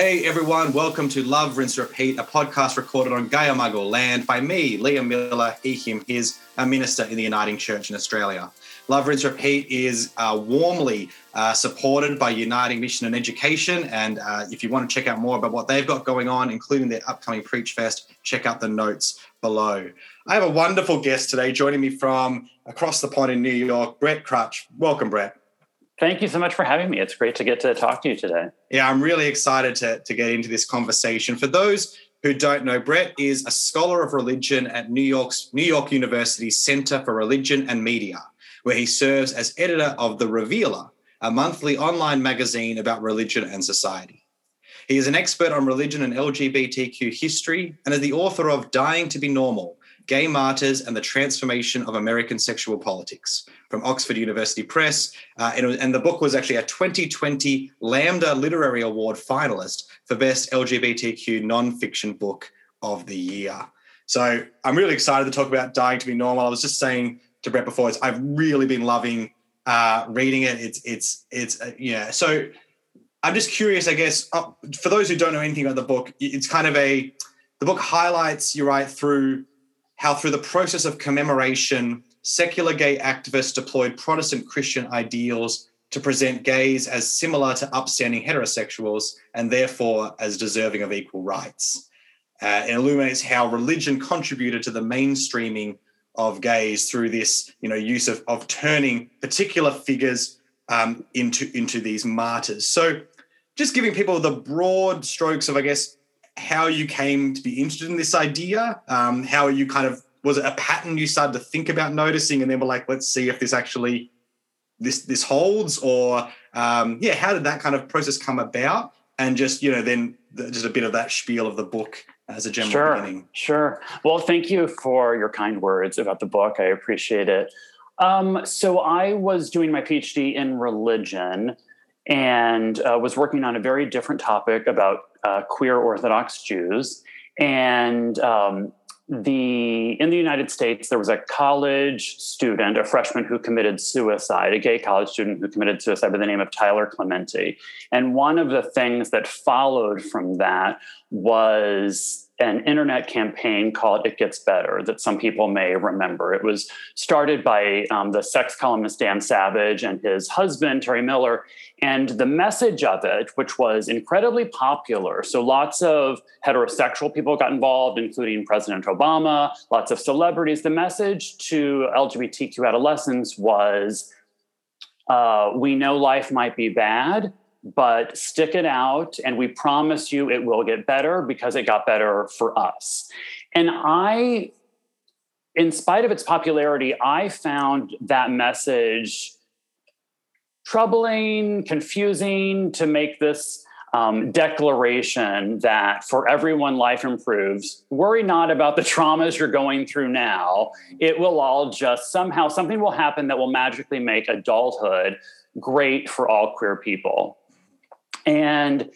Hey everyone, welcome to Love, Rinse, Repeat, a podcast recorded on Gayamagal land by me, Liam Miller, he, him, his, a minister in the Uniting Church in Australia. Love, Rinse, Repeat is uh, warmly uh, supported by Uniting Mission and Education. And uh, if you want to check out more about what they've got going on, including their upcoming Preach Fest, check out the notes below. I have a wonderful guest today joining me from across the pond in New York, Brett Krutzsch. Welcome, Brett. Thank you so much for having me. It's great to get to talk to you today. Yeah, I'm really excited to, to get into this conversation. For those who don't know, Brett is a scholar of religion at New York's New York University's Center for Religion and Media, where he serves as editor of The Revealer, a monthly online magazine about religion and society. He is an expert on religion and LGBTQ history and is the author of Dying to Be Normal Gay Martyrs and the Transformation of American Sexual Politics from Oxford University Press. Uh, and, and, the book was actually a 2020 Lambda Literary Award finalist for Best LGBTQ Nonfiction Book of the Year. So I'm really excited to talk about Dying to Be Normal. I was just saying to Brett before, I've really been loving uh, reading it. It's, it's, it's, uh, yeah. So I'm just curious, I guess, uh, for those who don't know anything about the book, it's kind of a, the book highlights you right through how through the process of commemoration, secular gay activists deployed Protestant Christian ideals to present gays as similar to upstanding heterosexuals and therefore as deserving of equal rights. Uh, it illuminates how religion contributed to the mainstreaming of gays through this, you know, use of, of turning particular figures um, into into these martyrs. So, just giving people the broad strokes of, I guess, how you came to be interested in this idea, um, how you kind of was it a pattern you started to think about noticing, and then were like, let's see if this actually this this holds, or um, yeah, how did that kind of process come about? And just you know, then the, just a bit of that spiel of the book as a general sure, beginning. Sure. Well, thank you for your kind words about the book. I appreciate it. Um, so I was doing my PhD in religion and uh, was working on a very different topic about uh, queer Orthodox Jews. And um, the in the United States, there was a college student, a freshman who committed suicide, a gay college student who committed suicide by the name of Tyler Clementi. And one of the things that followed from that was an internet campaign called It Gets Better that some people may remember. It was started by um, the sex columnist Dan Savage and his husband, Terry Miller. And the message of it, which was incredibly popular, so lots of heterosexual people got involved, including President Obama, lots of celebrities. The message to LGBTQ adolescents was uh, we know life might be bad, but stick it out and we promise you it will get better because it got better for us. And I, in spite of its popularity, I found that message troubling, confusing to make this um, declaration that for everyone life improves. Worry not about the traumas you're going through now. It will all just somehow, something will happen that will magically make adulthood great for all queer people. And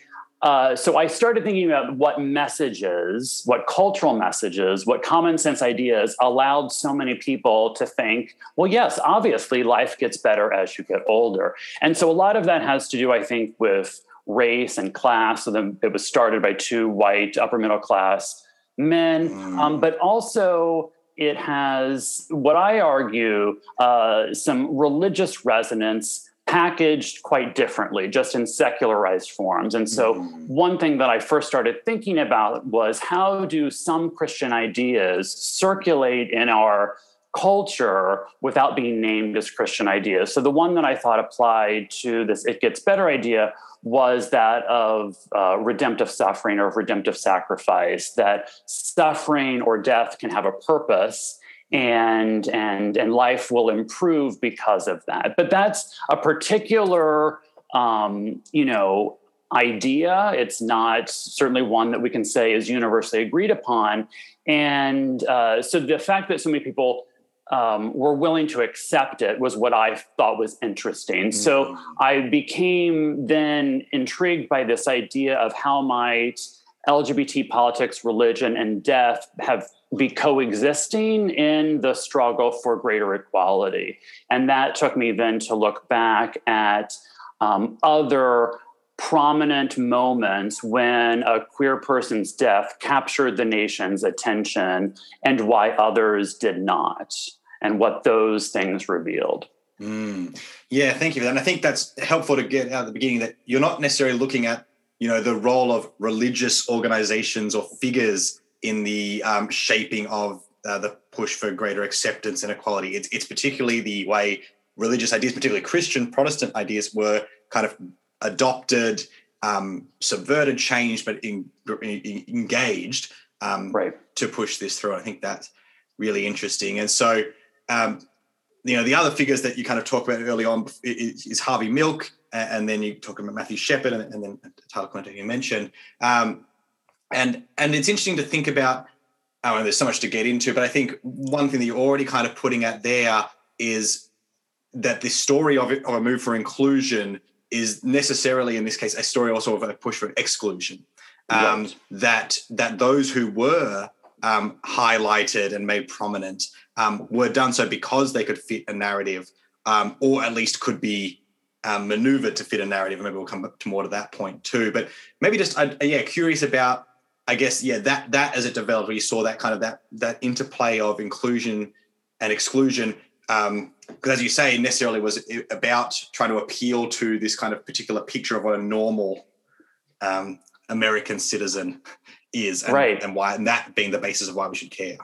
uh, so I started thinking about what messages, what cultural messages, what common sense ideas allowed so many people to think, well, yes, obviously life gets better as you get older. And so a lot of that has to do, I think, with race and class. So then it was started by two white upper middle class men, mm. um, but also it has what I argue uh, some religious resonance packaged quite differently, just in secularized forms. And so, mm-hmm. one thing that I first started thinking about was how do some Christian ideas circulate in our culture without being named as Christian ideas? So, the one that I thought applied to this It Gets Better idea was that of uh, redemptive suffering or of redemptive sacrifice, that suffering or death can have a purpose and and and life will improve because of that but that's a particular um, you know idea it's not certainly one that we can say is universally agreed upon and uh, so the fact that so many people um, were willing to accept it was what I thought was interesting. Mm-hmm. So I became then intrigued by this idea of how might LGBT politics, religion, and death have be coexisting in the struggle for greater equality. And that took me then to look back at um, other prominent moments when a queer person's death captured the nation's attention and why others did not, and what those things revealed. Mm. Yeah, thank you for that. And I think that's helpful to get out at the beginning that you're not necessarily looking at, you know, the role of religious organizations or figures in the um, shaping of uh, the push for greater acceptance and equality. It's, it's particularly the way religious ideas, particularly Christian Protestant ideas, were kind of adopted, um, subverted, changed, but in, in, engaged um, right. to push this through. I think that's really interesting. And so, um, you know, the other figures that you kind of talk about early on is, is Harvey Milk, and then you talk about Matthew Shepard, and, and then Tyler Clementi you mentioned. Um, and and it's interesting to think about. Oh, and there's so much to get into, but I think one thing that you're already kind of putting out there is that the story of, it, of a move for inclusion is necessarily in this case a story also of a push for exclusion. Um, right. That that those who were um, highlighted and made prominent um, were done so because they could fit a narrative, um, or at least could be um, maneuvered to fit a narrative. Maybe we'll come to more to that point too. But maybe just uh, yeah, curious about I guess yeah that that as it developed, where you saw that kind of that that interplay of inclusion and exclusion because um, as you say, necessarily was about trying to appeal to this kind of particular picture of what a normal um, American citizen is, and, right? And why, and that being the basis of why we should care.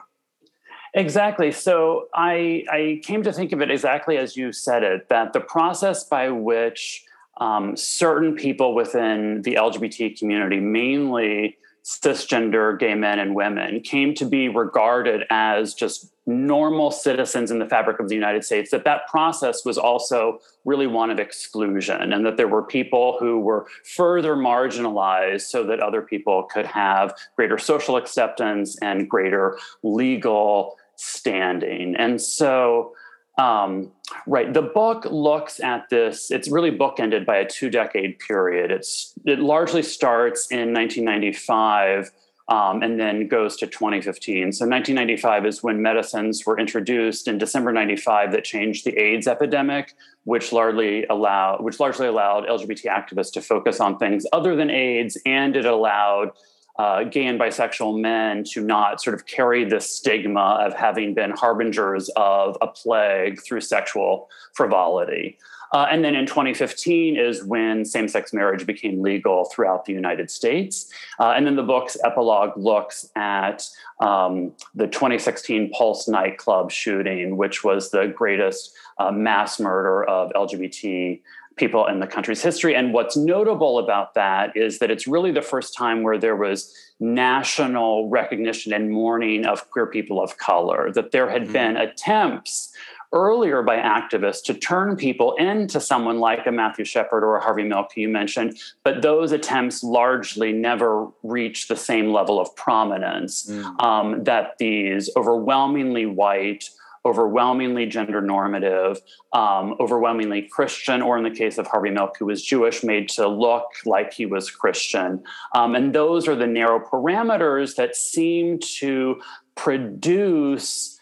Exactly. So I I came to think of it exactly as you said it. That the process by which um, certain people within the LGBT community, mainly cisgender gay men and women came to be regarded as just normal citizens in the fabric of the United States that that process was also really one of exclusion and that there were people who were further marginalized so that other people could have greater social acceptance and greater legal standing. And so um, right. The book looks at this. It's really bookended by a two-decade period. It's it largely starts in 1995 um, and then goes to 2015. So 1995 is when medicines were introduced in December 95 that changed the AIDS epidemic, which largely allowed which largely allowed LGBT activists to focus on things other than AIDS, and it allowed uh, gay and bisexual men to not sort of carry the stigma of having been harbingers of a plague through sexual frivolity. Uh, and then in 2015 is when same sex marriage became legal throughout the United States. Uh, and then the book's epilogue looks at um, the 2016 Pulse nightclub shooting, which was the greatest uh, mass murder of LGBT people in the country's history. And what's notable about that is that it's really the first time where there was national recognition and mourning of queer people of color, that there had mm-hmm. been attempts earlier by activists to turn people into someone like a Matthew Shepard or a Harvey Milk, you mentioned, but those attempts largely never reached the same level of prominence mm. um, that these overwhelmingly white, overwhelmingly gender normative, um, overwhelmingly Christian, or in the case of Harvey Milk, who was Jewish, made to look like he was Christian. Um, and those are the narrow parameters that seem to produce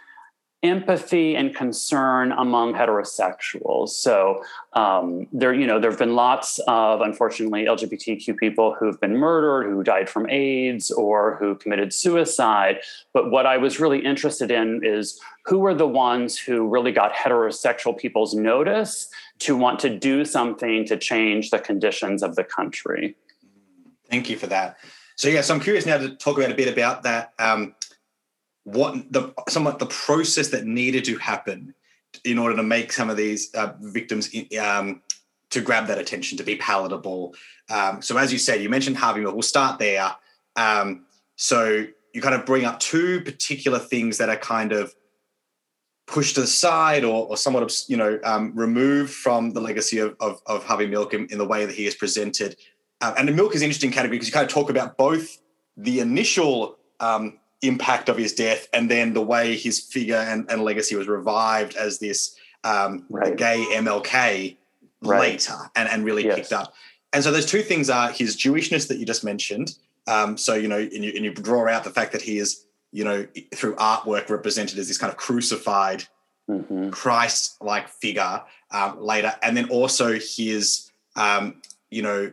empathy and concern among heterosexuals. So um, there, you know, there have been lots of unfortunately LGBTQ people who've been murdered, who died from AIDS, or who committed suicide. But what I was really interested in is who were the ones who really got heterosexual people's notice to want to do something to change the conditions of the country. Thank you for that. So yeah, so I'm curious now to talk about a bit about that. Um, what the somewhat the process that needed to happen in order to make some of these uh, victims um, to grab that attention to be palatable. Um, so as you said, you mentioned Harvey Milk. We'll start there. Um, so you kind of bring up two particular things that are kind of pushed to the side or, or somewhat, you know, um, removed from the legacy of, of, of Harvey Milk in, in, the way that he is presented. Uh, and the Milk is an interesting category because you kind of talk about both the initial um, impact of his death and then the way his figure and, and legacy was revived as this um, right. gay MLK right. later and, and really yes. picked up. And so those two things are his Jewishness that you just mentioned. Um, so, you know, and you, and you draw out the fact that he is, you know, through artwork represented as this kind of crucified mm-hmm. Christ like figure um, later. And then also his, um, you know,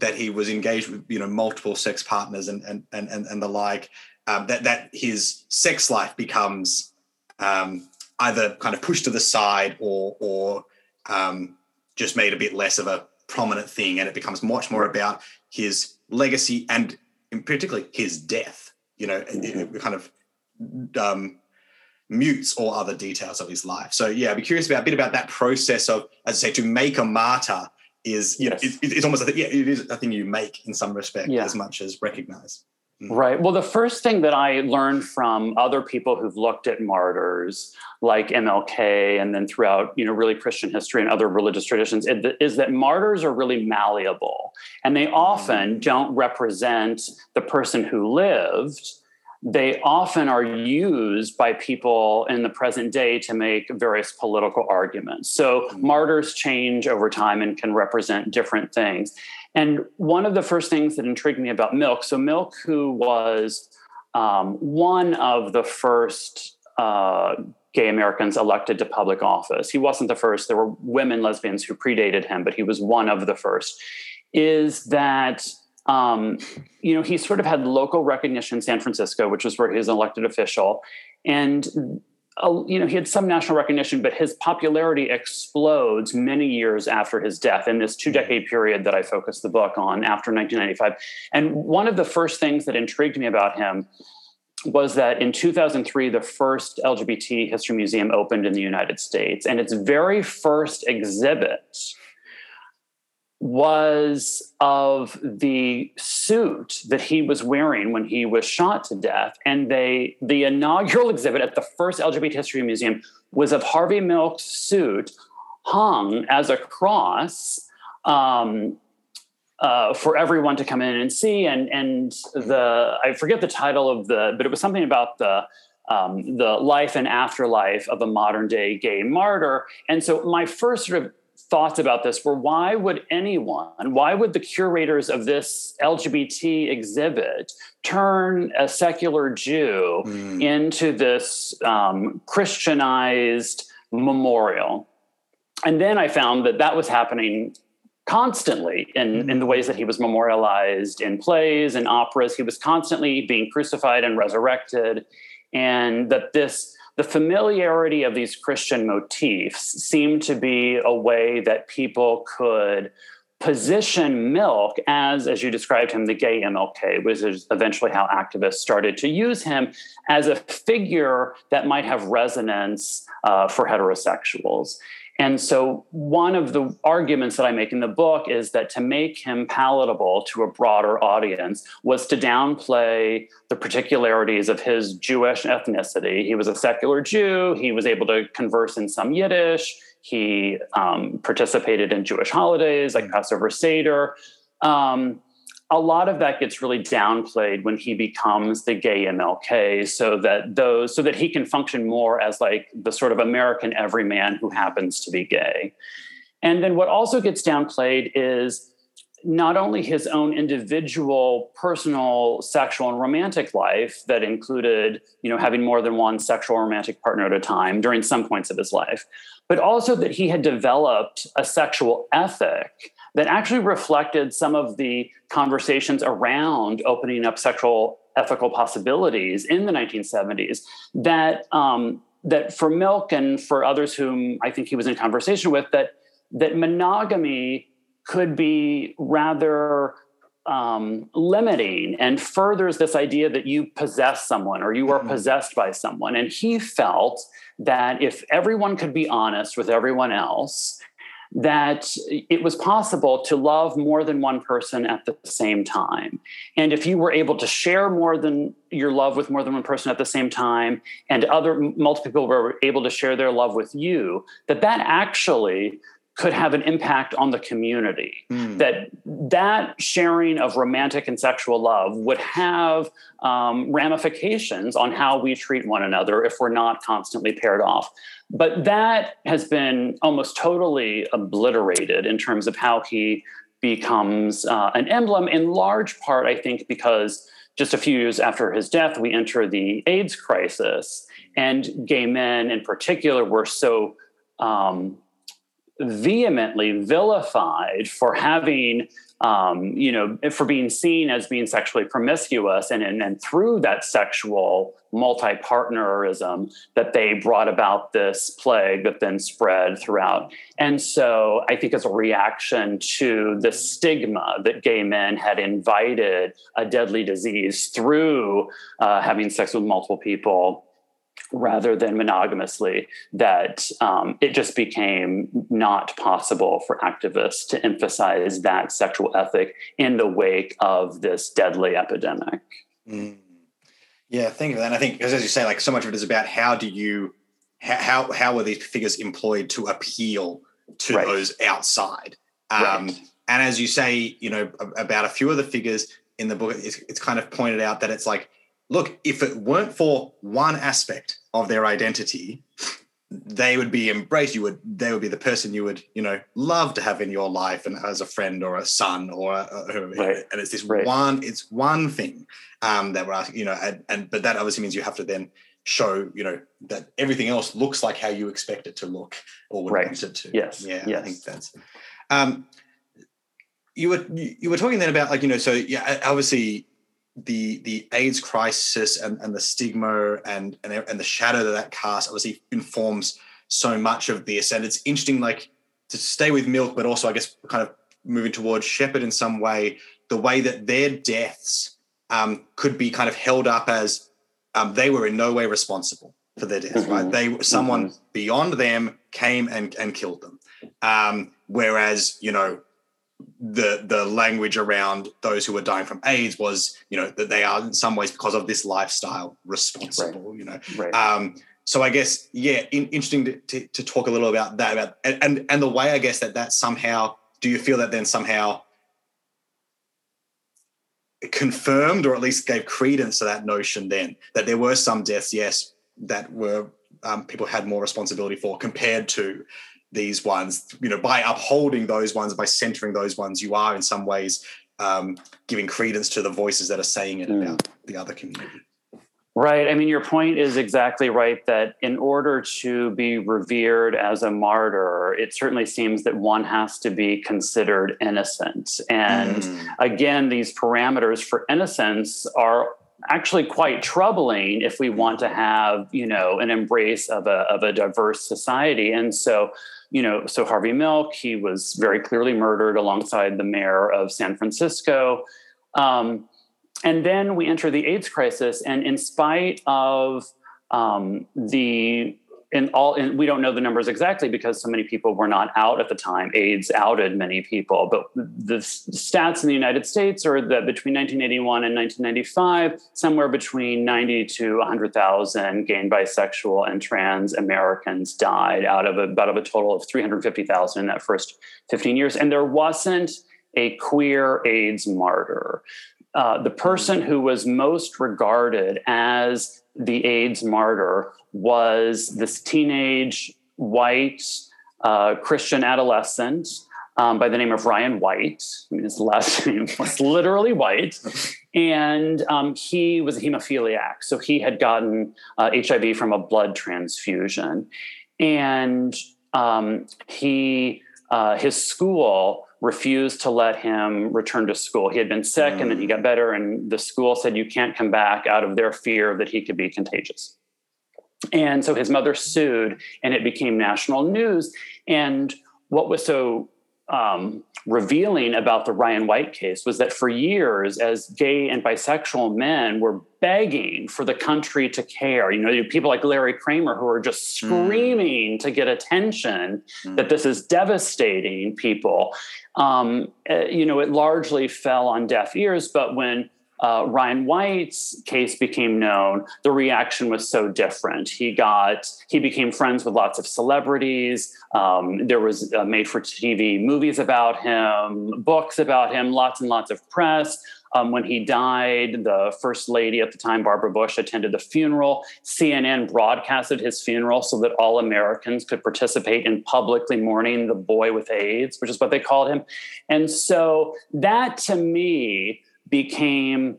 that he was engaged with you know multiple sex partners and and and and, the like. Um, that that his sex life becomes um, either kind of pushed to the side or or um, just made a bit less of a prominent thing, and it becomes much more about his legacy and particularly his death. You know, it, it kind of um, mutes all other details of his life. So yeah, I'd be curious about a bit about that process of, as I say, to make a martyr is you yes. know, it, it's almost a, yeah, it is a thing you make in some respect yeah. as much as recognize. Mm. Right. Well, the first thing that I learned from other people who've looked at martyrs, like MLK, and then throughout, you know, really Christian history and other religious traditions, is that martyrs are really malleable, and they often mm. don't represent the person who lived they often are used by people in the present day to make various political arguments. So mm-hmm. martyrs change over time and can represent different things. And one of the first things that intrigued me about Milk, so Milk, who was um, one of the first uh, gay Americans elected to public office, he wasn't the first. There were women lesbians who predated him, but he was one of the first. Is that um, you know, he sort of had local recognition in San Francisco, which was where he was an elected official. And, uh, you know, he had some national recognition, but his popularity explodes many years after his death in this two decade period that I focused the book on after 1995. And one of the first things that intrigued me about him was that in 2003, the first LGBT history museum opened in the United States. And its very first exhibit was of the suit that he was wearing when he was shot to death. And they the inaugural exhibit at the first LGBT History Museum was of Harvey Milk's suit hung as a cross um, uh, for everyone to come in and see. And and the I forget the title of the, but it was something about the um, the life and afterlife of a modern day gay martyr. And so my first sort of thoughts about this were why would anyone, why would the curators of this LGBT exhibit turn a secular Jew mm. into this um, Christianized memorial? And then I found that that was happening constantly in, in the ways that he was memorialized in plays and operas. He was constantly being crucified and resurrected. And that this the familiarity of these Christian motifs seemed to be a way that people could position Milk as, as you described him, the gay MLK, which is eventually how activists started to use him as a figure that might have resonance uh, for heterosexuals. And so, one of the arguments that I make in the book is that to make him palatable to a broader audience was to downplay the particularities of his Jewish ethnicity. He was a secular Jew, he was able to converse in some Yiddish, he um, participated in Jewish holidays like Passover Seder. Um, a lot of that gets really downplayed when he becomes the gay MLK so that those so that he can function more as like the sort of American everyman who happens to be gay. And then what also gets downplayed is not only his own individual personal sexual and romantic life that included you know having more than one sexual romantic partner at a time during some points of his life but also that he had developed a sexual ethic that actually reflected some of the conversations around opening up sexual ethical possibilities in the 1970s that um, that for Milk and for others whom I think he was in conversation with that that monogamy could be rather um, limiting and furthers this idea that you possess someone or you are mm-hmm. possessed by someone. And he felt that if everyone could be honest with everyone else that it was possible to love more than one person at the same time. And if you were able to share more than your love with more than one person at the same time, and other multiple people were able to share their love with you, that that actually could have an impact on the community mm. that that sharing of romantic and sexual love would have um, ramifications on how we treat one another if we're not constantly paired off but that has been almost totally obliterated in terms of how he becomes uh, an emblem in large part i think because just a few years after his death we enter the aids crisis and gay men in particular were so um, vehemently vilified for having um, you know, for being seen as being sexually promiscuous, and, and, and through that sexual multi-partnerism, that they brought about this plague that then spread throughout. And so, I think as a reaction to the stigma that gay men had invited a deadly disease through uh, having sex with multiple people rather than monogamously, that um, it just became not possible for activists to emphasize that sexual ethic in the wake of this deadly epidemic. Mm. Yeah, think of that. And I think, because as you say, like so much of it is about how do you, how how are these figures employed to appeal to right. those outside? Um, right. And as you say, you know, about a few of the figures in the book, it's, it's kind of pointed out that it's like look, if it weren't for one aspect of their identity, they would be embraced. You would, they would be the person you would, you know, love to have in your life and as a friend or a son or, a, right. and it's this right. one, it's one thing um, that we're asking, you know, and, and, but that obviously means you have to then show, you know, that everything else looks like how you expect it to look or would right. want it to. Yes. Yeah. Yes. I think that's, um, you were, you were talking then about like, you know, so yeah, obviously the the AIDS crisis and, and the stigma and, and and the shadow that that casts obviously informs so much of this. And it's interesting, like to stay with Milk, but also I guess kind of moving towards Shepard in some way, the way that their deaths um, could be kind of held up as um, they were in no way responsible for their deaths. Mm-hmm. Right? They someone mm-hmm. beyond them came and and killed them. Um, whereas you know the the language around those who were dying from AIDS was, you know, that they are in some ways because of this lifestyle responsible. Right. You know, right. um, so I guess yeah, in, interesting to, to, to, talk a little about that about and, and and the way I guess that that somehow do you feel that then somehow confirmed or at least gave credence to that notion then that there were some deaths yes that were um, people had more responsibility for compared to these ones, you know, by upholding those ones, by centering those ones, you are in some ways um, giving credence to the voices that are saying it mm. about the other community. Right. I mean, your point is exactly right that in order to be revered as a martyr, it certainly seems that one has to be considered innocent. And mm. again, these parameters for innocence are actually quite troubling if we want to have, you know, an embrace of a, of a diverse society. And so you know, so Harvey Milk, he was very clearly murdered alongside the mayor of San Francisco. Um, and then we enter the AIDS crisis, and in spite of um, the in all and we don't know the numbers exactly because so many people were not out at the time. Aids outed many people but the stats in the united states are that between 1981 and 1995 somewhere between 90 to 100000 gay and bisexual and trans americans died out of about of a total of 350000 in that first 15 years. And there wasn't a queer aids martyr. Uh, the person who was most regarded as the AIDS martyr was this teenage white uh, Christian adolescent um, by the name of Ryan White. I mean, his last name was literally White. And um, he was a hemophiliac. So he had gotten uh, HIV from a blood transfusion. And um, he, uh, his school refused to let him return to school. He had been sick mm. and then he got better, and the school said, You can't come back out of their fear that he could be contagious. And so his mother sued, and it became national news. And what was so um, revealing about the Ryan White case was that for years, as gay and bisexual men were begging for the country to care, you know, people like Larry Kramer who are just hmm. screaming mm. to get attention mm. that this is devastating people. Um, eh, you know, it largely fell on deaf ears. But when uh, Ryan White's case became known, the reaction was so different. He got he became friends with lots of celebrities. Um, there was uh, made for TV movies about him, books about him, lots and lots of press. Um, when he died, the first lady at the time, Barbara Bush, attended the funeral. CNN broadcasted his funeral so that all Americans could participate in publicly mourning the boy with AIDS, which is what they called him. And so that to me became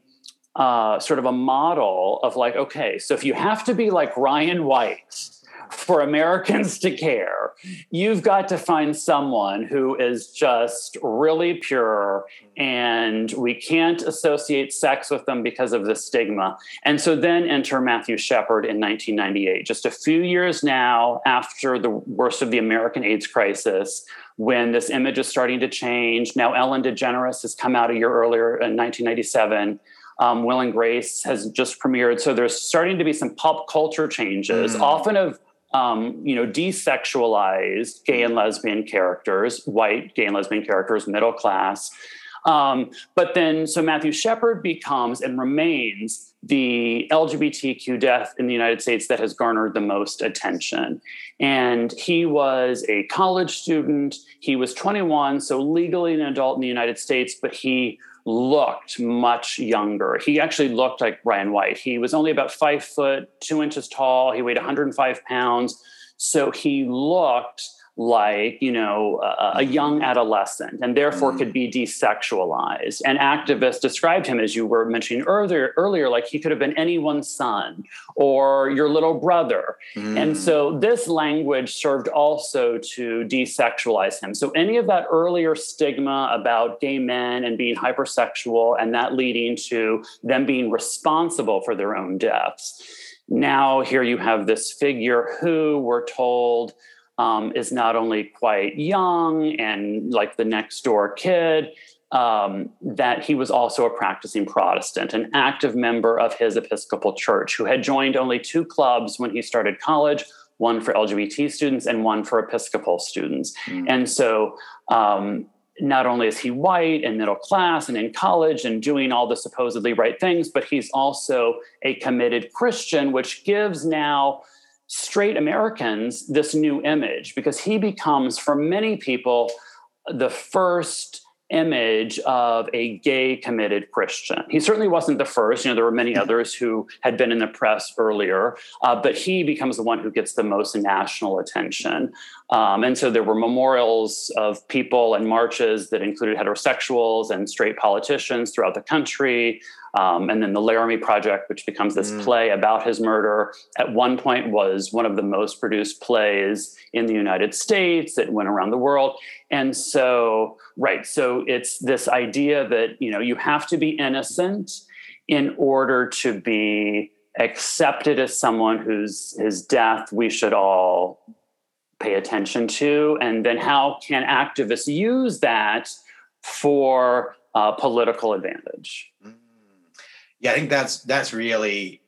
uh, sort of a model of like, okay, so if you have to be like Ryan White, for Americans to care, you've got to find someone who is just really pure and we can't associate sex with them because of the stigma. And so then enter Matthew Shepard in 1998, just a few years now after the worst of the American AIDS crisis, when this image is starting to change. Now, Ellen DeGeneres has come out a year earlier in 1997. Um, Will and Grace has just premiered. So there's starting to be some pop culture changes, mm. often of um, you know, desexualized gay and lesbian characters, white gay and lesbian characters, middle class. Um, but then, so Matthew Shepard becomes and remains the LGBTQ death in the United States that has garnered the most attention. And he was a college student. He was 21, so legally an adult in the United States, but he looked much younger. He actually looked like Ryan White. He was only about five foot, two inches tall. He weighed 105 pounds. So he looked like you know a, a young adolescent and therefore mm. could be desexualized. And activists described him as you were mentioning earlier earlier like he could have been anyone's son or your little brother. Mm. and so this language served also to desexualize him. So any of that earlier stigma about gay men and being hypersexual and that leading to them being responsible for their own deaths. Now here you have this figure who we're told um, is not only quite young and like the next door kid, um, that he was also a practicing Protestant, an active member of his Episcopal church who had joined only two clubs when he started college one for LGBT students and one for Episcopal students. Mm. And so, um, not only is he white and middle class and in college and doing all the supposedly right things, but he's also a committed Christian, which gives now straight Americans this new image because he becomes, for many people, the first image of a gay committed Christian. He certainly wasn't the first. You know, there were many others who had been in the press earlier, uh, but he becomes the one who gets the most national attention. Um, and so there were memorials of people and marches that included heterosexuals and straight politicians throughout the country. Um, and then the Laramie Project, which becomes this mm. play about his murder, at one point was one of the most produced plays in the United States. It went around the world. And so, right, so it's this idea that, you know, you have to be innocent in order to be accepted as someone whose his death we should all pay attention to. And then how can activists use that for uh, political advantage? Mm yeah, I think that's that's really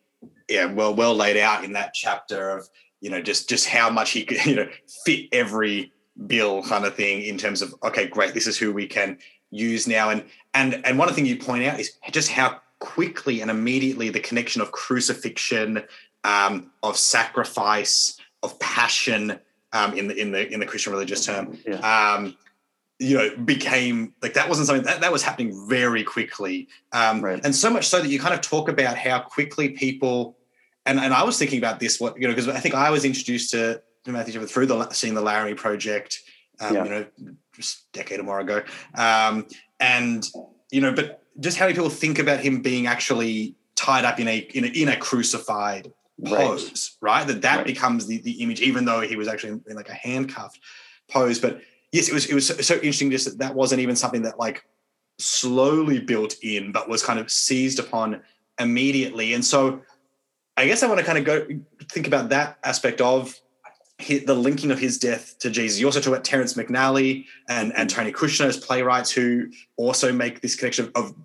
yeah well well laid out in that chapter of you know just just how much he could you know fit every bill kind of thing in terms of okay great this is who we can use now and and and one of the things you point out is just how quickly and immediately the connection of crucifixion um, of sacrifice of passion um, in the in the in the Christian religious term yeah. um, you know became like that wasn't something that, that was happening very quickly um, right. and so much so that you kind of talk about how quickly people and, and i was thinking about this what you know because i think i was introduced to, to matthew Shepard through the seeing the laramie project um, yeah. you know just a decade or more ago um, and you know but just how many people think about him being actually tied up in a in a, in a crucified pose right, right? that that right. becomes the, the image even though he was actually in, in like a handcuffed pose but yes, it was it was so, interesting just that that wasn't even something that like slowly built in, but was kind of seized upon immediately. And so I guess I want to kind of go think about that aspect of the linking of his death to Jesus. You also talk about Terrence McNally and, and Tony Kushner as playwrights who also make this connection of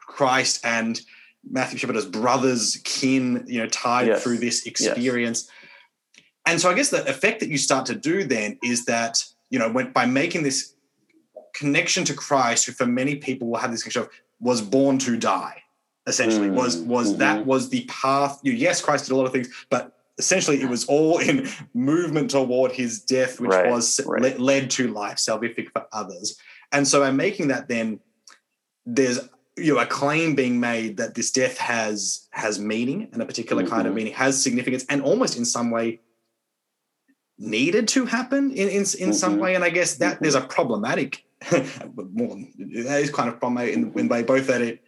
Christ and Matthew Shepard as brothers, kin, you know, tied yes. through this experience. Yes. And so I guess the effect that you start to do then is that you know, when, by making this connection to Christ, who for many people will have this connection of was born to die. Essentially, mm was was mm-hmm. that was the path? You, know, yes, Christ did a lot of things, but essentially it was all in movement toward his death, which right, was right. Le- led to life, salvific for others. And so, I'm making that, then there's you know a claim being made that this death has has meaning and a particular mm-hmm. kind of mm-hmm. meaning has significance, and almost in some way needed to happen in in, in mm-hmm. some way. And I guess that mm-hmm. there's a problematic, more that is kind of problematic in, in way both that it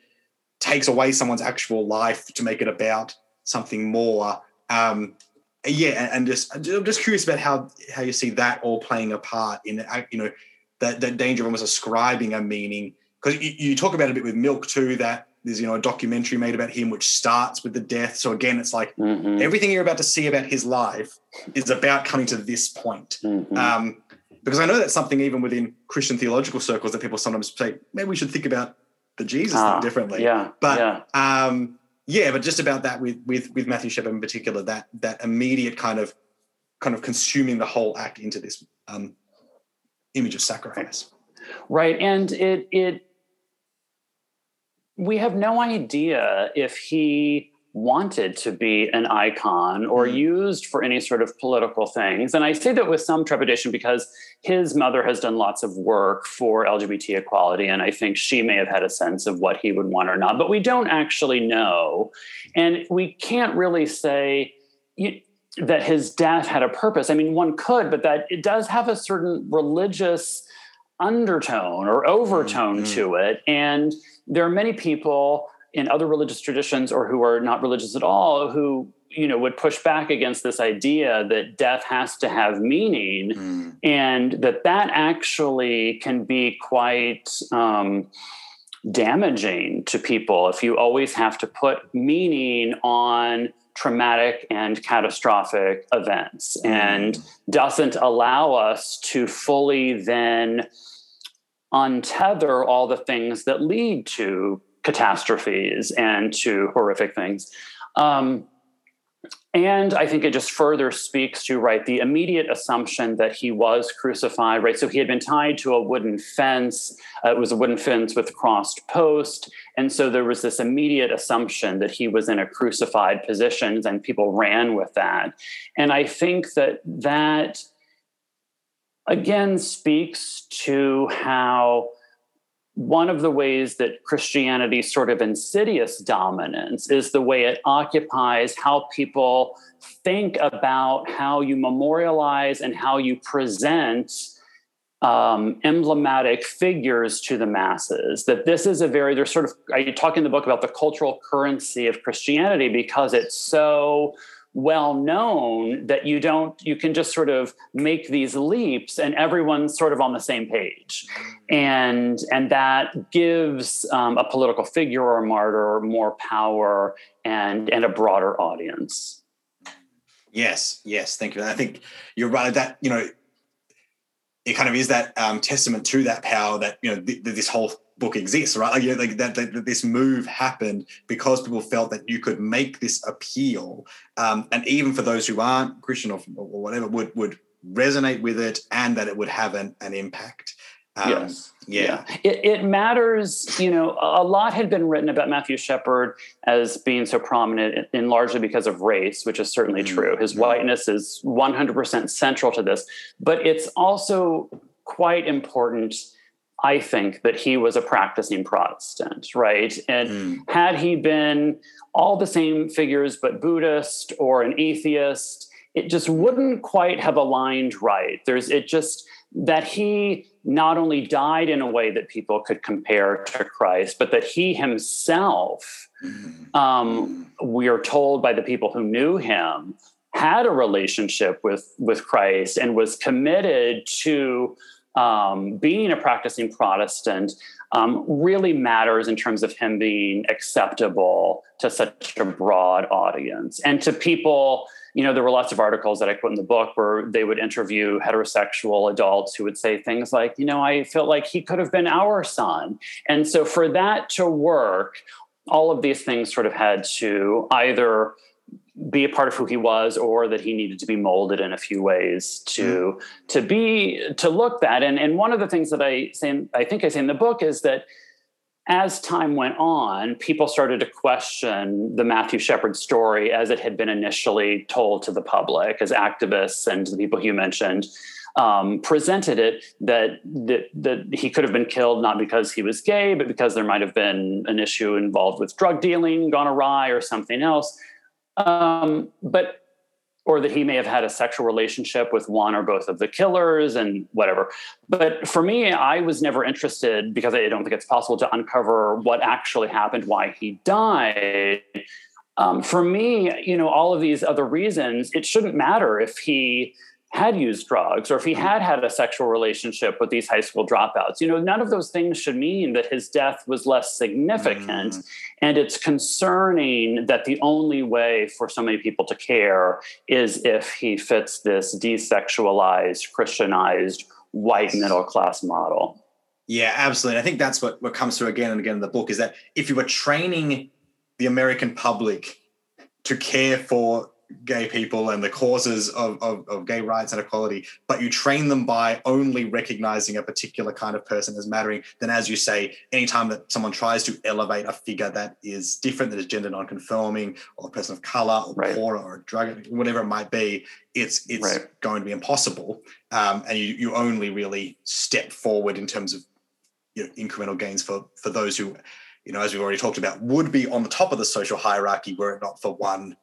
takes away someone's actual life to make it about something more. Um, yeah, and just I'm just curious about how how you see that all playing a part in you know that that danger of almost ascribing a meaning because you, you talk about it a bit with Milk too that there's you know a documentary made about him which starts with the death. So again, it's like mm-hmm. everything you're about to see about his life is about coming to this point. Mm-hmm. Um, because I know that's something even within Christian theological circles that people sometimes say maybe we should think about the Jesus ah, thing differently. Yeah, but yeah. Um, yeah, but just about that with with with Matthew Shepard in particular, that that immediate kind of kind of consuming the whole act into this um, image of sacrifice. Right, and it it we have no idea if he wanted to be an icon or mm. used for any sort of political things. And I say that with some trepidation because his mother has done lots of work for LGBT equality. And I think she may have had a sense of what he would want or not, but we don't actually know. And we can't really say, that his death had a purpose. I mean, one could, but that it does have a certain religious undertone or overtone mm-hmm. to it. And there are many people in other religious traditions or who are not religious at all who you know would push back against this idea that death has to have meaning mm. and that that actually can be quite um, damaging to people if you always have to put meaning on traumatic and catastrophic events mm. and doesn't allow us to fully then untether all the things that lead to catastrophes and to horrific things. Um, and I think it just further speaks to right the immediate assumption that he was crucified. Right, so he had been tied to a wooden fence. Uh, it was a wooden fence with crossed post, and so there was this immediate assumption that he was in a crucified position, and people ran with that. And I think that that again speaks to how one of the ways that Christianity's sort of insidious dominance is the way it occupies how people think about how you memorialize and how you present um, emblematic figures to the masses. That this is a very, there's sort of, I talk in the book about the cultural currency of Christianity because it's so well known that you don't you can just sort of make these leaps and everyone's sort of on the same page. And and that gives um, a political figure or martyr more power and and a broader audience. Yes yes thank you. I think you're right that you know it kind of is that um, testament to that power that you know th- this whole book exists, right? Like, like that, that, this move happened because people felt that you could make this appeal, um, and even for those who aren't Christian or, or, whatever, would would resonate with it, and that it would have an, an impact. Um, yes. Yeah. yeah. It, it, matters. You know, a lot had been written about Matthew Shepard as being so prominent, in largely because of race, which is certainly mm-hmm. true. His mm-hmm. whiteness is 100% central to this, but it's also quite important I think that he was a practicing Protestant, right? And mm. had he been all the same figures but Buddhist or an atheist, it just wouldn't quite have aligned right. There's it just that he not only died in a way that people could compare to Christ, but that he himself, mm. um, we are told by the people who knew him, had a relationship with with Christ and was committed to um, being a practicing Protestant um, really matters in terms of him being acceptable to such a broad audience and to people. You know, there were lots of articles that I put in the book where they would interview heterosexual adults who would say things like, you know, I felt like he could have been our son. And so for that to work, all of these things sort of had to either be a part of who he was or that he needed to be molded in a few ways to mm. to be to look that and and one of the things that i say i think i say in the book is that as time went on people started to question the matthew shepard story as it had been initially told to the public as activists and the people you mentioned um, presented it that, that that he could have been killed not because he was gay, but because there might have been an issue involved with drug dealing gone awry or something else. Um, but or that he may have had a sexual relationship with one or both of the killers and whatever. But for me, I was never interested because I don't think it's possible to uncover what actually happened, why he died. um, for me, you know, all of these other reasons, it shouldn't matter if he had used drugs or if he had had a sexual relationship with these high school dropouts. You know, none of those things should mean that his death was less significant. Mm. And it's concerning that the only way for so many people to care is if he fits this desexualized, Christianized, white middle class model. Yeah, absolutely. I think that's what, what comes through again and again in the book is that if you were training the American public to care for gay people and the causes of, of, of, gay rights and equality, but you train them by only recognizing a particular kind of person as mattering, then as you say, anytime that someone tries to elevate a figure that is different, that is gender non-conforming, or a person of color, or right. poor, or a drug, whatever it might be, it's it's right. going to be impossible. Um, and you you only really step forward in terms of you know, incremental gains for for those who, you know, as we've already talked about, would be on the top of the social hierarchy were it not for one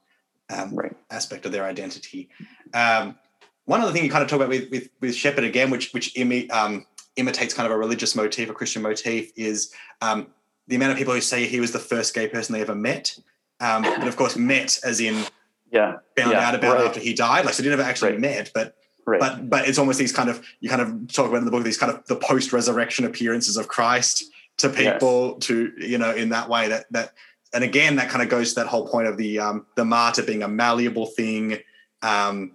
um, right. aspect of their identity. Um, one other thing you kind of talk about with with, with Shepard again, which which imi- um, imitates kind of a religious motif, a Christian motif, is um, the amount of people who say he was the first gay person they ever met, um, but of course met as in yeah found yeah, out about right. after he died. Like so, they never actually right. met, but. Right. But but it's almost these kind of you kind of talk about in the book these kind of the post resurrection appearances of Christ to people yes. to you know in that way that that and again, that kind of goes to that whole point of the um, the martyr being a malleable thing, um,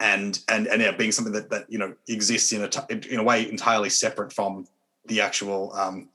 and and and yeah, being something that that you know exists in a t- in a way entirely separate from the actual um,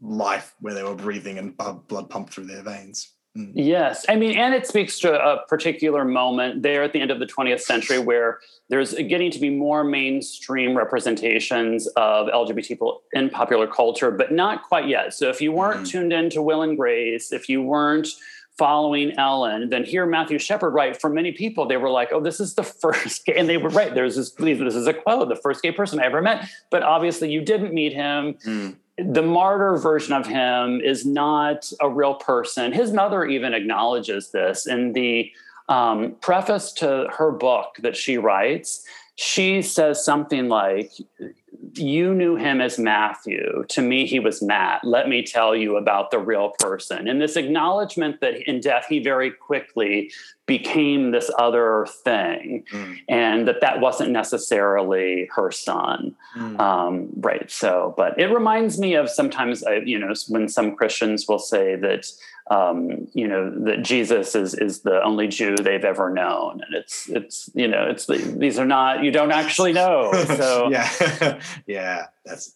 life where they were breathing and blood pumped through their veins. Mm. Yes. I mean, and it speaks to a particular moment there at the end of the 20th century where there's getting to be more mainstream representations of LGBT people in popular culture, but not quite yet. So if you weren't mm. tuned into Will and Grace, if you weren't following Ellen, then hear Matthew Shepard right. For many people, they were like, "Oh, this is the first gay," and they were right. There's this. This is a quote: "The first gay person I ever met." But obviously, you didn't meet him. Mm the martyr version of him is not a real person. His mother even acknowledges this in the um, preface to her book that she writes. She says something like, You knew him as Matthew. To me, he was Matt. Let me tell you about the real person. And this acknowledgement that in death, he very quickly became this other thing mm. and that that wasn't necessarily her son mm. um, right so but it reminds me of sometimes I, you know when some christians will say that um, you know that jesus is is the only jew they've ever known. And it's it's you know it's these are not you don't actually know. So yeah. Yeah that's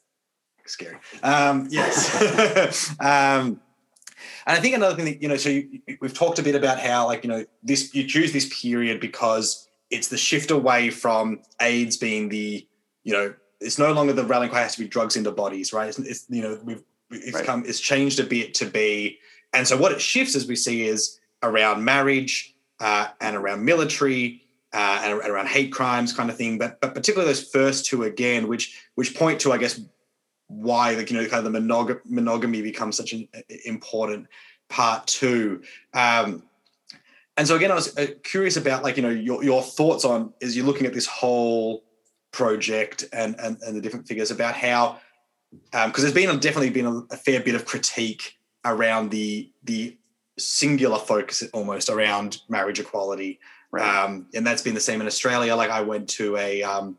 scary. Um, yes. Um, and I think another thing that, you know, so you, we've talked a bit about how, like, you know, this, you choose this period because it's the shift away from AIDS being the, you know, it's no longer the rallying cry has to be drugs into bodies, right? It's, it's you know, we've, it's right. come, it's changed a bit to be, and so what it shifts as we see is around marriage uh, and around military uh, and, around hate crimes kind of thing, but but particularly those first two again, which which point to I guess why the you know kind of the monog- monogamy becomes such an important part too. Um, and so again, I was uh, curious about like you know your your thoughts on as you're looking at this whole project and and, and the different figures about how because um, there's been definitely been a, a, fair bit of critique around the the singular focus almost around marriage equality, right. um, and that's been the same in Australia. Like I went to a um,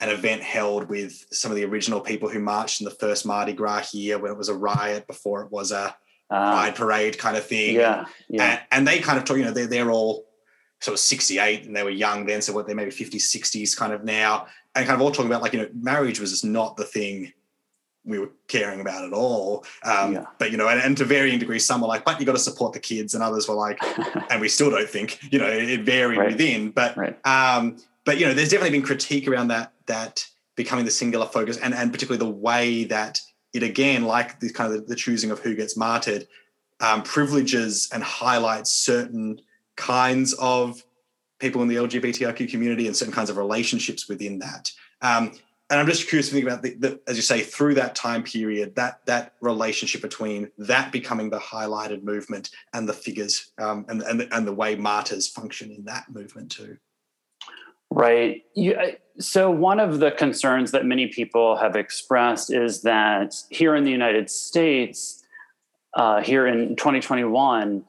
an event held with some of the original people who marched in the first Mardi Gras here when it was a riot before it was a uh, pride parade kind of thing. Yeah, yeah. And, and, they kind of talk, you know, they're, they're all sort of 68 and they were young then. So what they're maybe 50s, 60s kind of now. And kind of all talking about like, you know, marriage was just not the thing we were caring about at all. Um, yeah. But, you know, and, and, to varying degrees, some were like, but you got to support the kids. And others were like, and we still don't think, you know, it, it varied right. within. But, right. um, but, you know, there's definitely been critique around that that becoming the singular focus and, and particularly the way that it again like the kind of the, the choosing of who gets martyred um, privileges and highlights certain kinds of people in the lgbtq community and certain kinds of relationships within that um, and i'm just curious to think about the, the, as you say through that time period that that relationship between that becoming the highlighted movement and the figures um, and, and, and the way martyrs function in that movement too Right. You, so, one of the concerns that many people have expressed is that here in the United States, uh, here in 2021,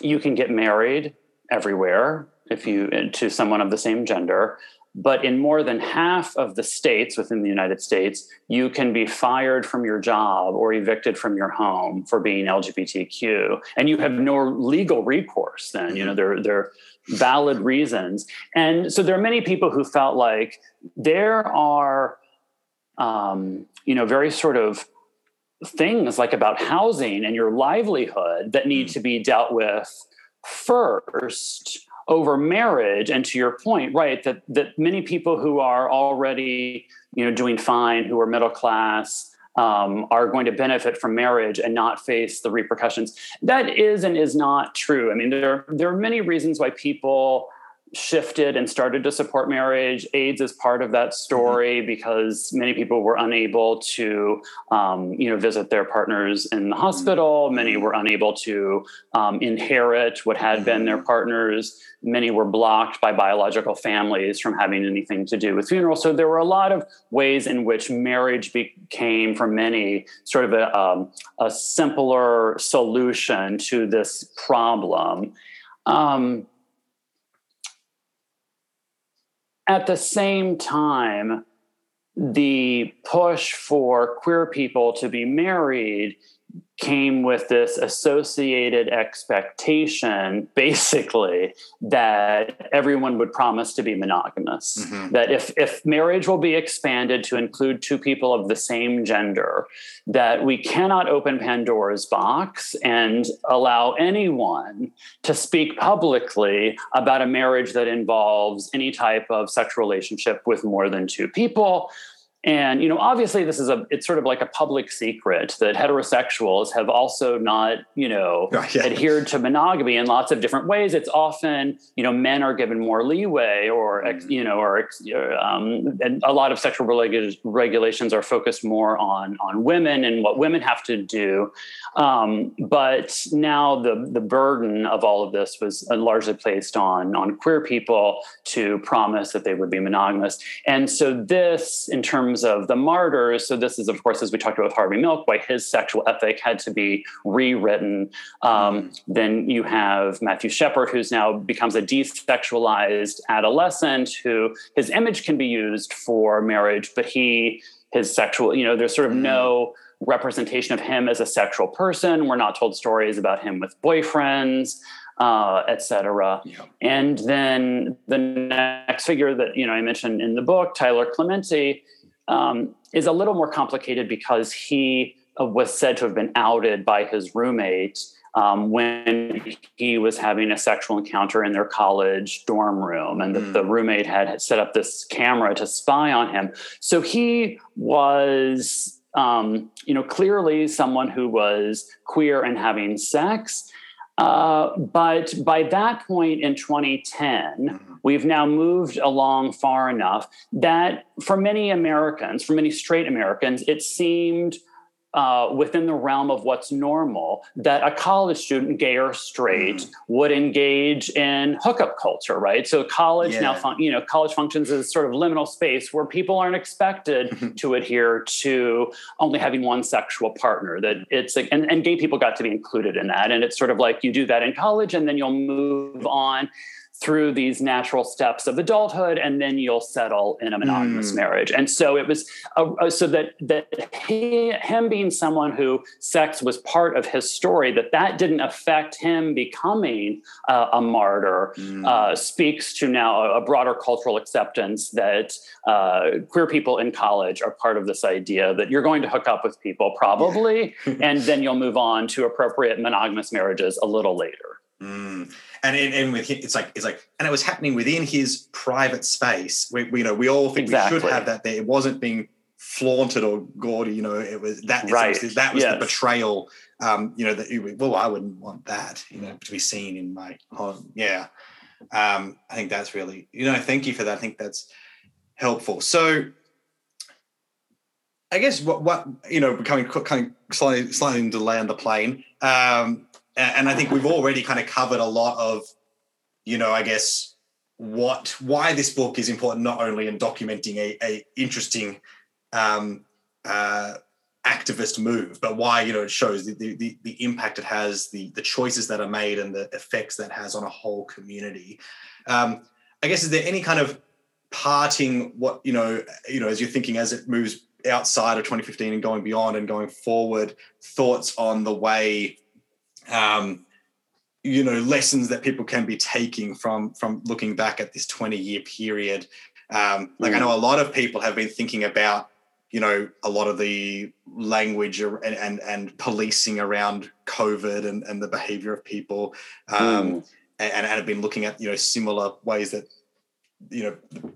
you can get married everywhere if you to someone of the same gender but in more than half of the states within the United States, you can be fired from your job or evicted from your home for being LGBTQ. And you have no legal recourse then. You know, there, there are valid reasons. And so there are many people who felt like there are, um, you know, very sort of things like about housing and your livelihood that need mm. to be dealt with first over marriage and to your point right that that many people who are already you know doing fine who are middle class um, are going to benefit from marriage and not face the repercussions. That is and is not true. I mean there there are many reasons why people shifted and started to support marriage. AIDS is part of that story mm-hmm. because many people were unable to, um, you know, visit their partners in the hospital. Mm-hmm. Many were unable to um, inherit what had mm-hmm. been their mm-hmm. partners. Many were blocked by biological families from having anything to do with funerals. So there were a lot of ways in which marriage became, for many, sort of a, um, a simpler solution to this problem. Um, At the same time, the push for queer people to be married came with this associated expectation basically that everyone would promise to be monogamous mm-hmm. that if if marriage will be expanded to include two people of the same gender that we cannot open pandora's box and allow anyone to speak publicly about a marriage that involves any type of sexual relationship with more than two people and you know, obviously, this is a it's sort of like a public secret that heterosexuals have also not you know yeah. adhered to monogamy in lots of different ways. It's often you know men are given more leeway, or mm. you know, or um, and a lot of sexual regu- regulations are focused more on on women and what women have to do. Um, but now the the burden of all of this was uh, largely placed on on queer people to promise that they would be monogamous, and so this in terms terms of the martyrs, so this is, of course, as we talked about with Harvey Milk, why his sexual ethic had to be rewritten. Um, mm. Then you have Matthew Shepard, who's now becomes a desexualized adolescent, who his image can be used for marriage, but he his sexual, you know, there's sort of mm. no representation of him as a sexual person. We're not told stories about him with boyfriends uh, etc. Yeah. And then the next figure that you know I mentioned in the book, Tyler Clementi, um, is a little more complicated because he uh, was said to have been outed by his roommate um, when he was having a sexual encounter in their college dorm room, and mm. the roommate had set up this camera to spy on him. So he was, um, you know, clearly someone who was queer and having sex. Uh, but by that point in 2010, mm-hmm. we've now moved along far enough that for many Americans, for many straight Americans, it seemed uh, within the realm of what's normal that a college student, gay or straight, mm. would engage in hookup culture, right? So college yeah. now, fun- you know, college functions as sort of liminal space where people aren't expected to adhere to only having one sexual partner. That it's like, and, and gay people got to be included in that, and it's sort of like you do that in college, and then you'll move on through these natural steps of adulthood and then you'll settle in a monogamous mm. marriage and so it was uh, so that that he, him being someone who sex was part of his story that that didn't affect him becoming uh, a martyr mm. uh, speaks to now a, a, broader cultural acceptance that uh, queer people in college are part of this idea that you're going to hook up with people probably and then you'll move on to appropriate monogamous marriages a little later mm and and, and with him, it's like it's like, and it was happening within his private space. We, we you know we all think exactly. we should have that there. It wasn't being flaunted or gaudy. You know, it was that right. that was yes. the betrayal. Um, you know that well, I wouldn't want that. You know, to be seen in my home. Yeah, um, I think that's really you know. Thank you for that. I think that's helpful. So. I guess what what you know becoming kind of slightly slightly to on the plane. Um, and I think we've already kind of covered a lot of, you know, I guess what why this book is important, not only in documenting a, a interesting um, uh, activist move, but why you know it shows the, the the impact it has, the the choices that are made, and the effects that has on a whole community. Um, I guess is there any kind of parting what you know you know as you're thinking as it moves outside of 2015 and going beyond and going forward, thoughts on the way. Um, you know lessons that people can be taking from from looking back at this 20 year period um, like mm. i know a lot of people have been thinking about you know a lot of the language and and, and policing around covid and, and the behavior of people um, mm. and, and have been looking at you know similar ways that you know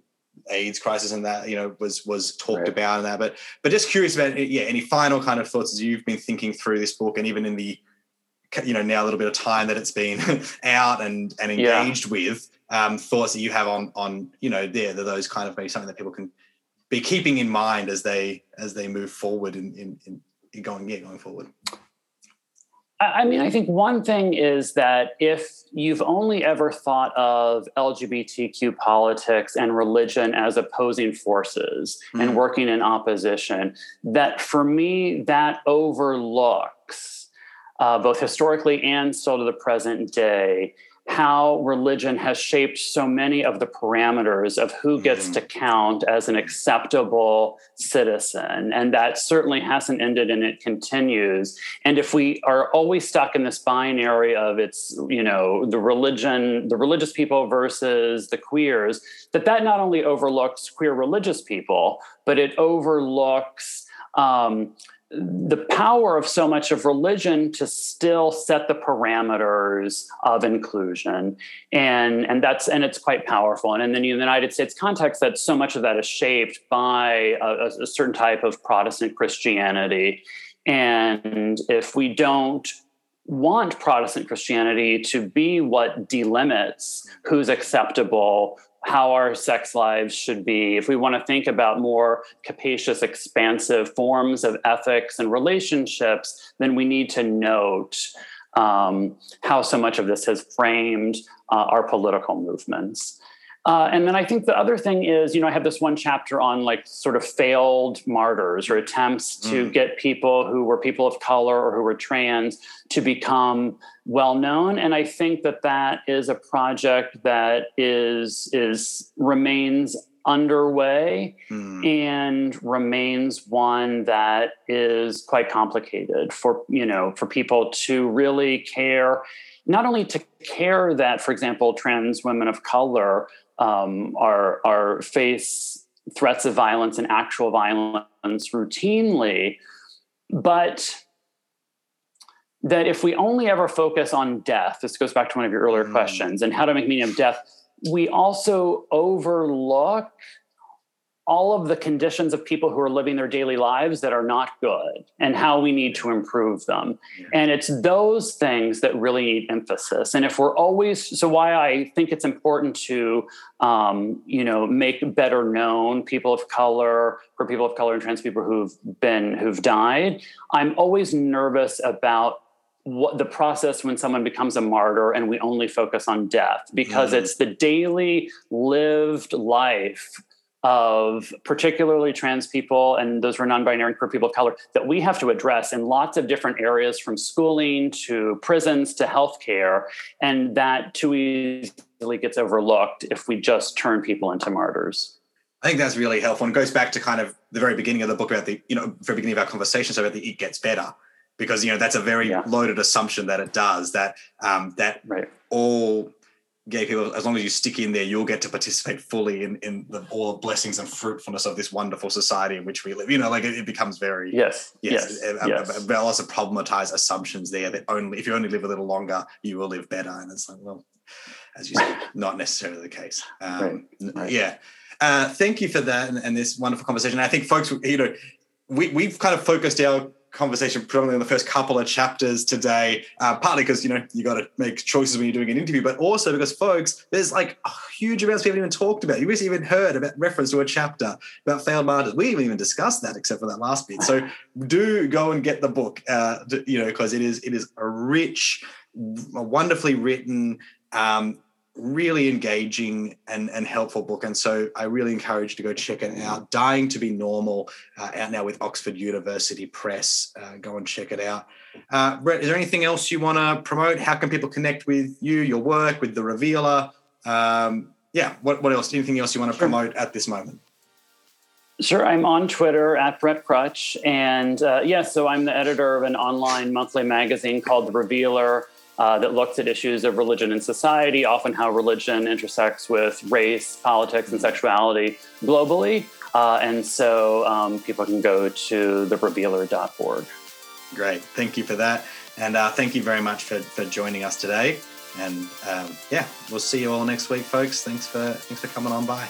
AIDS crisis and that you know was was talked right. about and that but but just curious about yeah any final kind of thoughts as you've been thinking through this book and even in the you know now a little bit of time that it's been out and and engaged yeah. with um, thoughts that you have on on you know there those kind of maybe something that people can be keeping in mind as they as they move forward in in, in going yeah going forward I mean, I think one thing is that if you've only ever thought of LGBTQ politics and religion as opposing forces mm-hmm. and working in opposition, that for me, that overlooks uh, both historically and still to the present day, how religion has shaped so many of the parameters of who gets mm-hmm. to count as an acceptable citizen. And that certainly hasn't ended and it continues. And if we are always stuck in this binary of it's, you know, the religion, the religious people versus the queers, that that not only overlooks queer religious people, but it overlooks um, the power of so much of religion to still set the parameters of inclusion. And and that's and it's quite powerful. And in the united states context that so much of that is shaped by a, a certain type of protestant christianity. And if we don't want protestant christianity to be what delimits who's acceptable how our sex lives should be, if we want to think about more capacious, expansive forms of ethics and relationships, then we need to note um, how so much of this has framed uh, our political movements. Uh, and then I think the other thing is, you know, I have this one chapter on like sort of failed martyrs or attempts to mm. get people who were people of color or who were trans to become well known. And I think that that is a project that is is remains underway mm. and remains one that is quite complicated for you know for people to really care not only to care that for example trans women of color um, are are face threats of violence and actual violence routinely, but that if we only ever focus on death, this goes back to one of your earlier mm. questions, and how to make meaning of death, we also overlook all of the conditions of people who are living their daily lives that are not good and how we need to improve them. And it's those things that really need emphasis. And if we're always, so why I think it's important to, um, you know, make better known people of color, for people of color and trans people who've been, who've died, I'm always nervous about what the process when someone becomes a martyr and we only focus on death because mm-hmm. it's the daily lived life of particularly trans people and those who are non-binary and queer people of color that we have to address in lots of different areas from schooling to prisons to healthcare and that too easily gets overlooked if we just turn people into martyrs I think that's really helpful and goes back to kind of the very beginning of the book about the, you know, very beginning of our conversations about the it gets better because, you know, that's a very yeah. loaded assumption that it does that, um, that right. all gay people, as long as you stick in there, you'll get to participate fully in, in the, all the blessings and fruitfulness of this wonderful society in which we live. You know, like it, it becomes very yes, yes, yes, a, yes. A, a, lots of problematized assumptions there that only if you only live a little longer, you will live better. And it's like, well, as you said, not necessarily the case. Um, right. Right. Yeah. Uh, thank you for that and, and this wonderful conversation. I think folks, you know, we, we've kind of focused our conversation predominantly in the first couple of chapters today, uh, partly because you know you got to make choices when you're doing an interview, but also because folks, there's like huge amounts we haven't even talked about. You haven't even heard about reference to a chapter about failed martyrs. We haven't even discussed that except for that last bit. So do go and get the book, uh, you know, because it is it is a rich, wonderfully written. Um, really engaging and, and helpful book. And so I really encourage you to go check it out. Dying to be Normal, uh, out now with Oxford University Press. Uh, go and check it out. Uh, Brett, is there anything else you want to promote? How can people connect with you, your work, with The Revealer? Um, yeah, what, what else? Anything else you want to sure. promote at this moment? Sure, I'm on Twitter at Brett Krutzsch. And uh, yeah, so I'm the editor of an online monthly magazine called The Revealer uh, that looks at issues of religion and society, often how religion intersects with race, politics, and sexuality globally. Uh, and so um, people can go to therevealer.org. Great. Thank you for that. And uh, thank you very much for, for joining us today. And um, yeah, we'll see you all next week, folks. Thanks for thanks for coming on by.